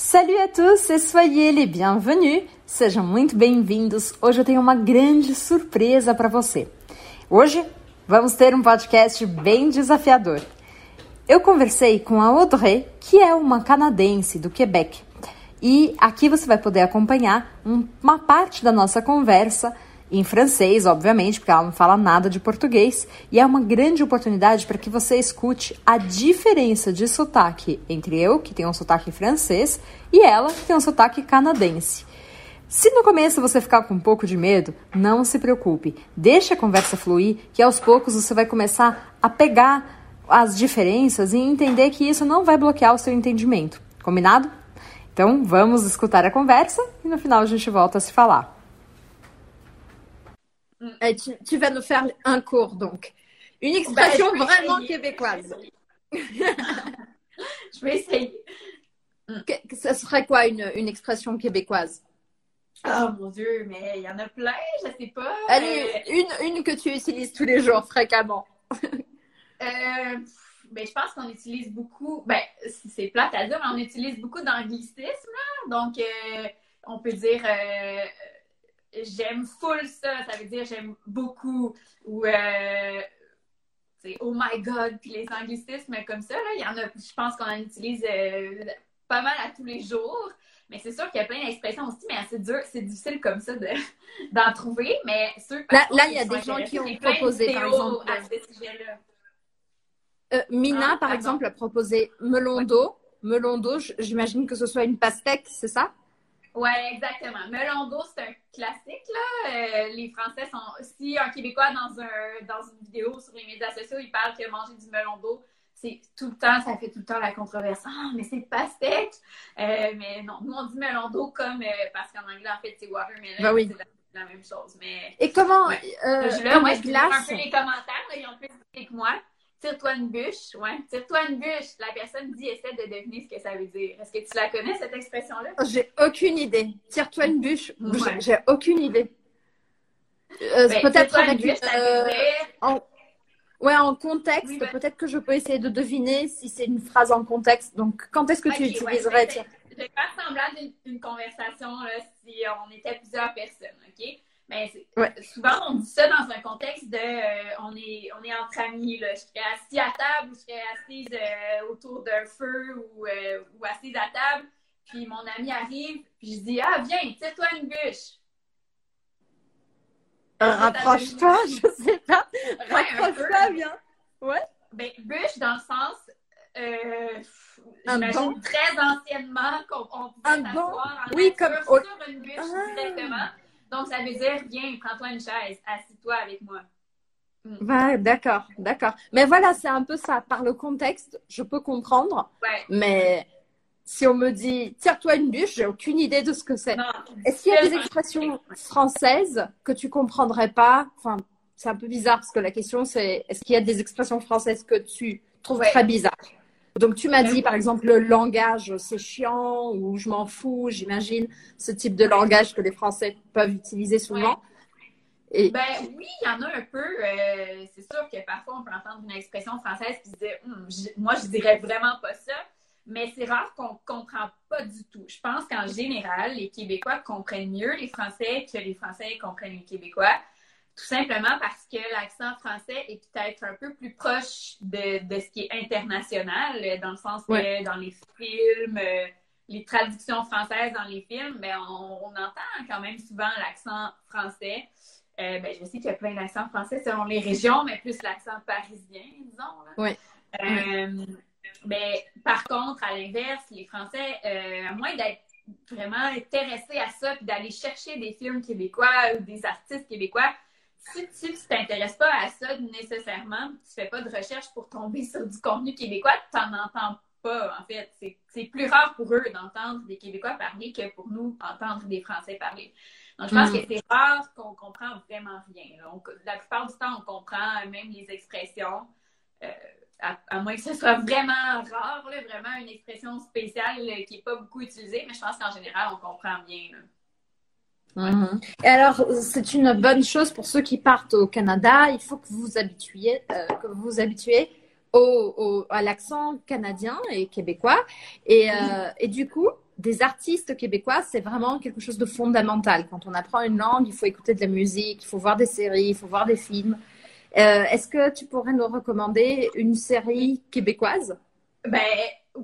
Salut a tous e soyez les bienvenus. Sejam muito bem-vindos. Hoje eu tenho uma grande surpresa para você. Hoje vamos ter um podcast bem desafiador. Eu conversei com a Audrey, que é uma canadense do Quebec. E aqui você vai poder acompanhar uma parte da nossa conversa em francês, obviamente, porque ela não fala nada de português, e é uma grande oportunidade para que você escute a diferença de sotaque entre eu, que tenho um sotaque francês, e ela, que tem um sotaque canadense. Se no começo você ficar com um pouco de medo, não se preocupe. Deixe a conversa fluir, que aos poucos você vai começar a pegar as diferenças e entender que isso não vai bloquear o seu entendimento. Combinado? Então vamos escutar a conversa e no final a gente volta a se falar. Et tu, tu, vas nous faire un cours, donc. Une expression bah, vraiment essayer. québécoise. je vais essayer. Que, ça serait quoi une, une expression québécoise? Oh mon Dieu, mais il y en a plein, je sais pas. Allez, euh... une, une que tu utilises tous les jours fréquemment. euh, ben, je pense qu'on utilise beaucoup, ben, c'est plate à dire, mais on utilise beaucoup d'anglicisme. Donc, euh, on peut dire euh, j'aime full ça, ça veut dire j'aime beaucoup. Ou euh, oh my god, puis les anglicismes comme ça, là, il y en a, je pense qu'on en utilise euh, pas mal à tous les jours. Mais c'est sûr qu'il y a plein d'expressions aussi, mais c'est dur, c'est difficile comme ça d'en trouver. Mais ceux, là, là, il y a des gens qui ont proposé, par exemple. À ce sujet-là. Euh, Mina, ah, par exemple, a proposé melon d'eau. Melon d'eau, j'imagine que ce soit une pastèque, c'est ça? Oui, exactement. Melon d'eau, c'est un classique. Là. Euh, les Français sont. Si un Québécois dans, un, dans une vidéo sur les médias sociaux, il parle que manger du melon d'eau, c'est tout le temps, ça fait tout le temps la controverse. Ah, mais c'est pastèque! Euh, mais non, nous on dit melon d'eau comme. Euh, parce qu'en anglais, en fait, c'est watermelon. Ben oui. C'est la, même chose. Mais, Et comment. Ouais. là, moi, je glace... un peu les commentaires. Là, ils ont plus que moi tire-toi une bûche, ouais, tire-toi une bûche. La personne dit, essaie de deviner ce que ça veut dire. Est-ce que tu la connais, cette expression-là? J'ai aucune idée. Tire-toi une bûche. Ouais. J'ai aucune idée. Euh, ben, peut-être avec une, euh, en... Ouais, en contexte, oui, ben... peut-être que je peux essayer de deviner si c'est une phrase en contexte. Donc, quand est-ce que okay, tu utiliserais ouais, Je vais faire semblant d'une conversation là, si on était plusieurs personnes, OK? Mais ouais. souvent, on dit ça dans un contexte de euh, on, est, on est entre amis. Là. Je serais assis à table ou je serais assise euh, autour d'un feu ou, euh, ou, assise à table. Puis mon ami arrive, puis je dis Ah, viens, tire-toi une bûche. Rapproche-toi, je sais pas. Rapproche-toi, viens. Ouais. Ben, bûche dans le sens. Euh, J'imagine très anciennement qu'on on pouvait s'asseoir en oui, comme... sur une bûche ah. directement. Donc, ça veut dire, viens, prends-toi une chaise, assis-toi avec moi. Mm. Ouais, d'accord, d'accord. Mais voilà, c'est un peu ça. Par le contexte, je peux comprendre. Ouais. Mais si on me dit, tire-toi une bûche, j'ai aucune idée de ce que c'est. Est-ce qu'il y a des expressions françaises que tu comprendrais pas? Enfin, c'est un peu bizarre parce que la question c'est, est-ce qu'il y a des expressions françaises que tu trouves ouais. très bizarres? Donc, tu m'as dit, par exemple, le langage, c'est chiant ou je m'en fous, j'imagine, ce type de langage que les Français peuvent utiliser souvent. Et... Ben oui, il y en a un peu. Euh, c'est sûr que parfois, on peut entendre une expression française qui se dit hm, Moi, je dirais vraiment pas ça. Mais c'est rare qu'on ne comprend pas du tout. Je pense qu'en général, les Québécois comprennent mieux les Français que les Français comprennent les Québécois. Tout simplement parce que l'accent français est peut-être un peu plus proche de, de, ce qui est international, dans le sens que dans les films, euh, les traductions françaises dans les films, ben, on, on entend quand même souvent l'accent français. Euh, ben, je sais qu'il y a plein d'accents français selon les régions, mais plus l'accent parisien, disons. Là. Oui. Euh, ben, par contre, à l'inverse, les Français, euh, à moins d'être vraiment intéressés à ça, puis d'aller chercher des films québécois ou des artistes québécois, si, tu ne t'intéresses pas à ça nécessairement, tu fais pas de recherche pour tomber sur du contenu québécois, tu n'en entends pas, en fait. C'est plus rare pour eux d'entendre des Québécois parler que pour nous entendre des Français parler. Donc, je pense mm. que c'est rare qu'on comprend vraiment rien. Donc, la plupart du temps, on comprend même les expressions, euh, à, moins que ce soit vraiment rare, là, vraiment une expression spéciale qui n'est pas beaucoup utilisée, mais je pense qu'en général, on comprend bien. Là. Mhm. Et alors, c'est une bonne chose pour ceux qui partent au Canada. Il faut que vous vous habituiez, euh, que vous vous habituez au, au, à l'accent canadien et québécois. Et, euh, et, du coup, des artistes québécois, c'est vraiment quelque chose de fondamental. Quand on apprend une langue, il faut écouter de la musique, il faut voir des séries, il faut voir des films. Euh, Est-ce que tu pourrais nous recommander une série québécoise? Ben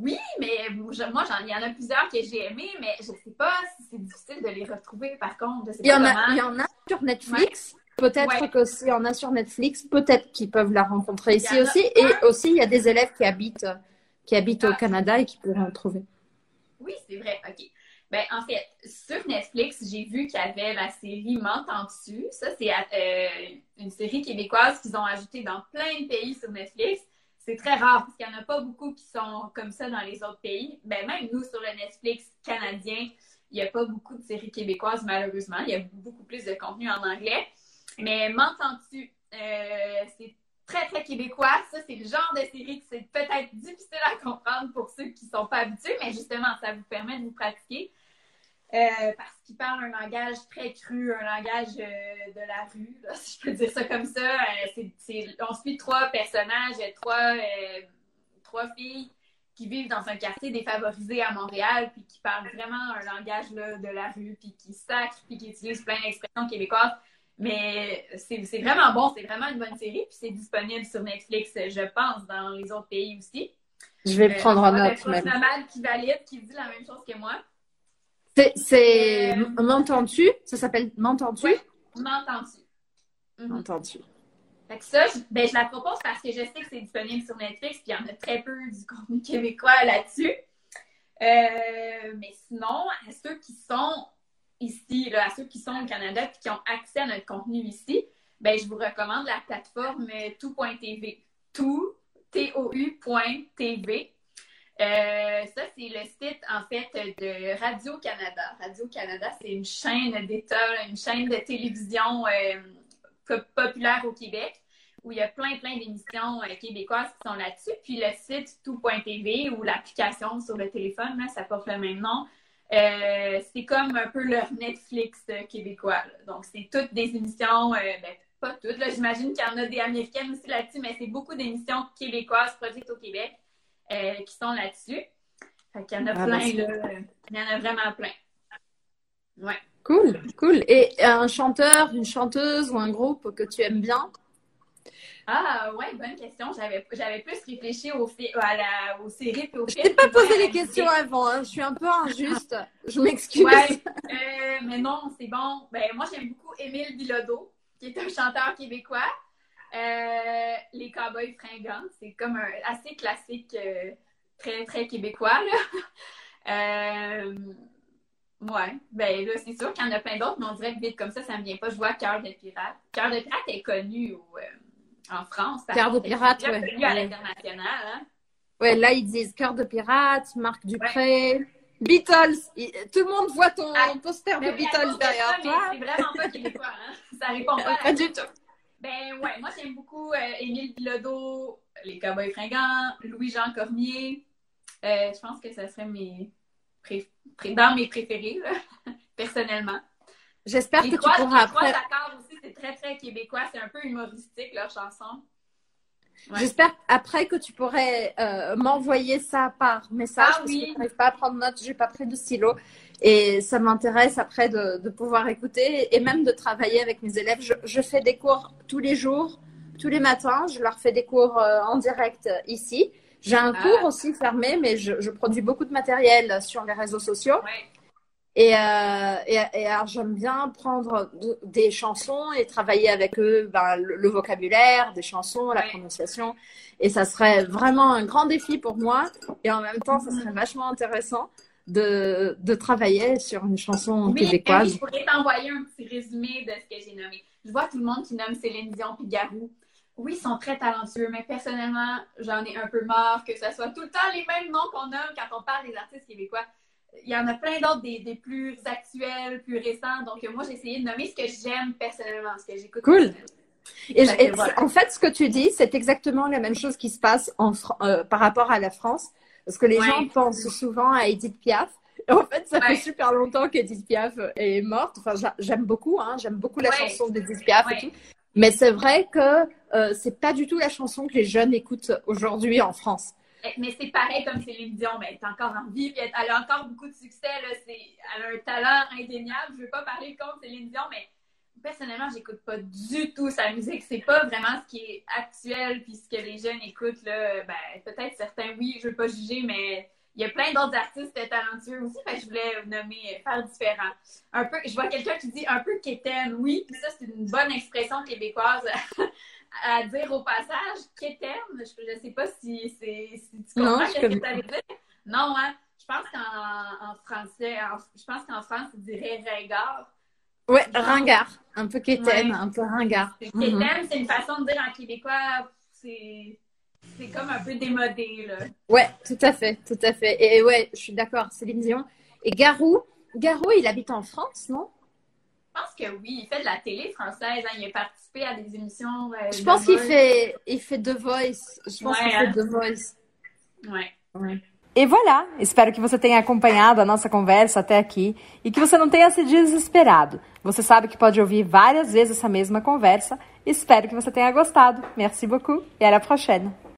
oui, mais moi, j'en, il y en a plusieurs que j'ai aimées, mais je sais pas si c'est difficile de les retrouver par contre. Je sais il, y en a, il y en a sur Netflix. Peut-être ouais. que s'il y en a sur Netflix, peut-être qu'ils peuvent la rencontrer ici aussi. Et aussi, il y a des élèves qui habitent, qui habitent ah, au Canada et qui pourraient en trouver. Oui, c'est vrai. OK. Ben, en fait, sur Netflix, j'ai vu qu'il y avait la série M'entends-tu? Ça, c'est euh, une série québécoise qu'ils ont ajoutée dans plein de pays sur Netflix. C'est très rare parce qu'il n'y en a pas beaucoup qui sont comme ça dans les autres pays. Ben, même nous, sur le Netflix canadien, il n'y a pas beaucoup de séries québécoises, malheureusement. Il y a beaucoup plus de contenu en anglais. Mais M'entends-tu? Euh, c'est très, très québécois. Ça, c'est le genre de série que c'est peut-être difficile à comprendre pour ceux qui ne sont pas habitués, mais justement, ça vous permet de vous pratiquer. Euh, parce qu'il parle un langage très cru, un langage euh, de la rue, là, si je peux dire ça comme ça. Euh, on suit trois personnages, trois, trois filles qui vivent dans un quartier défavorisé à Montréal, puis qui parlent vraiment un langage là, de la rue, puis qui sacrent, puis qui utilisent plein d'expressions québécoises. Mais c'est vraiment bon, c'est vraiment une bonne série. Puis c'est disponible sur Netflix, je pense, dans les autres pays aussi. Je vais prendre en note même. qui valide, qui dit la même chose que moi. C'est euh... M'entends-tu? Ça s'appelle M'entends-tu? Oui, M'entends-tu. Mm -hmm. M'entends-tu. Fait que ça, je, ben, je la propose parce que je sais que c'est disponible sur Netflix, puis il y en a très peu du contenu québécois là-dessus. Euh, mais sinon, à ceux qui sont ici, là, à ceux qui sont au Canada et qui ont accès à notre contenu ici, ben, je vous recommande la plateforme tout.tv. Tout, T-O-U.tv. Euh, ça, c'est le site, en fait, de Radio-Canada. Radio-Canada, c'est une chaîne d'État, une chaîne de télévision euh, populaire au Québec où il y a plein, plein d'émissions euh, québécoises qui sont là-dessus. Puis le site tout.tv ou l'application sur le téléphone, là, ça porte le même nom. C'est comme un peu leur Netflix québécois. Donc, c'est toutes des émissions, ben, pas toutes, j'imagine qu'il y en a des américaines aussi là-dessus, mais c'est beaucoup d'émissions québécoises produites au Québec euh, qui sont là-dessus. Fait qu'il y en a ah, plein, ben, là. Il y en a vraiment plein. Ouais. Cool, cool. Et un chanteur, une chanteuse ou un groupe que tu aimes bien? Ah, ouais, bonne question. J'avais, j'avais plus réfléchi aux, à la, aux séries et aux films. Je t'ai pas posé les questions avant. Hein. Je suis un peu injuste. Je m'excuse. Ouais, euh, mais non, c'est bon. Ben, moi, j'aime beaucoup Émile Bilodeau, qui est un chanteur québécois. Euh, les Cowboys fringants, c'est comme un assez classique, euh, très, très québécois, là. euh, Ouais, ben là, c'est sûr qu'il y en a plein d'autres, mais on dirait que vite comme ça, ça me vient pas. Je vois Cœur de pirate. Cœur de pirate est connu au, en France. Cœur de pirate, ouais. Connu à l'international, hein. Ouais, là, ils disent Cœur de pirate, Marc Dupré. Ouais. Beatles, tout le monde voit ton ah, poster de Beatles derrière toi. C'est vraiment pas québécois, hein? Ça répond pas. pas du tout. Ben ouais, moi j'aime beaucoup euh, Émile Bilodeau, Les Cowboys fringants, Louis-Jean Cormier. Euh, je pense que ça serait mes pré... Pré... dans mes préférés, là, personnellement. J'espère que tu pourras les après. Trois accords aussi, c'est très très québécois, c'est un peu humoristique leur chanson. Ouais. J'espère après que tu pourrais euh, m'envoyer ça par message ah, parce oui. que je n'arrive pas à prendre note, j'ai pas pris de stylo et ça m'intéresse après de, de, pouvoir écouter et même de travailler avec mes élèves. Je, je, fais des cours tous les jours, tous les matins, je leur fais des cours euh, en direct ici. J'ai un ah. cours aussi fermé, mais je, je, produis beaucoup de matériel sur les réseaux sociaux. Ouais. Et, euh, et, et, alors j'aime bien prendre de, des chansons et travailler avec eux ben, le, le, vocabulaire, des chansons, la Ouais. prononciation. Et ça serait vraiment un grand défi pour moi. Et en même temps, ça serait vachement intéressant de, de travailler sur une chanson ben québécoise. je pourrais t'envoyer un petit résumé de ce que j'ai nommé. Je vois tout le monde qui nomme Céline Dion puis Garou. Oui, ils sont très talentueux, mais personnellement, j'en ai un peu marre que ce soit tout le temps les mêmes noms qu'on nomme quand on parle des artistes québécois. Il y en a plein d'autres, des, des plus actuels, plus récents. Donc, moi, j'ai essayé de nommer ce que j'aime personnellement, ce que j'écoute. Cool. Et, Fait que et voilà. en fait, ce que tu dis, c'est exactement la même chose qui se passe en, euh, par rapport à la France. Parce que les Ouais. gens pensent souvent à Edith Piaf. Et en fait, ça Ouais. fait super longtemps qu'Edith Piaf est morte. Enfin, j'a- j'aime beaucoup, hein, j'aime beaucoup la Ouais. chanson d'Edith Piaf et tout. Mais c'est vrai que euh, c'est pas du tout la chanson que les jeunes écoutent aujourd'hui en France. Eh, mais c'est pareil comme Céline Dion, mais elle est encore en vie, puis elle, a encore beaucoup de succès, là, elle a un talent indéniable. Je veux pas parler contre Céline Dion, mais personnellement, j'écoute pas du tout sa musique. C'est pas vraiment ce qui est actuel, puis ce que les jeunes écoutent, là. Ben, peut-être certains, oui, je veux pas juger, mais il y a plein d'autres artistes talentueux aussi, fait je voulais nommer, faire différent. Un peu, je vois quelqu'un qui dit un peu quétaine, oui, ça c'est une bonne expression québécoise à dire au passage. Quétaine, je, je sais pas si, si tu comprends ce que ça veut dire. Non, hein? Je pense qu'en français, je pense qu'en France, ils diraient ringard. Ouais, ringard. Un peu quétaine, un peu ringard. Quétaine, mhm. c'est une façon de dire en québécois, c'est c'est comme un peu démodé, là. Ouais, tout à fait, tout à fait. Et ouais, je suis d'accord, Céline Dion. Et Garou, Garou, il habite en France, non? Je pense que oui, il fait de la télé française. Hein. Il a participé à des émissions. Euh, je pense qu'il fait, il fait The Voice. Je pense qu'il fait hein. The Voice. Ouais. ouais. E voilà, espero que você tenha acompanhado a nossa conversa até aqui e que você não tenha se desesperado. Você sabe que pode ouvir várias vezes essa mesma conversa. Espero que você tenha gostado. Merci beaucoup e à la prochaine.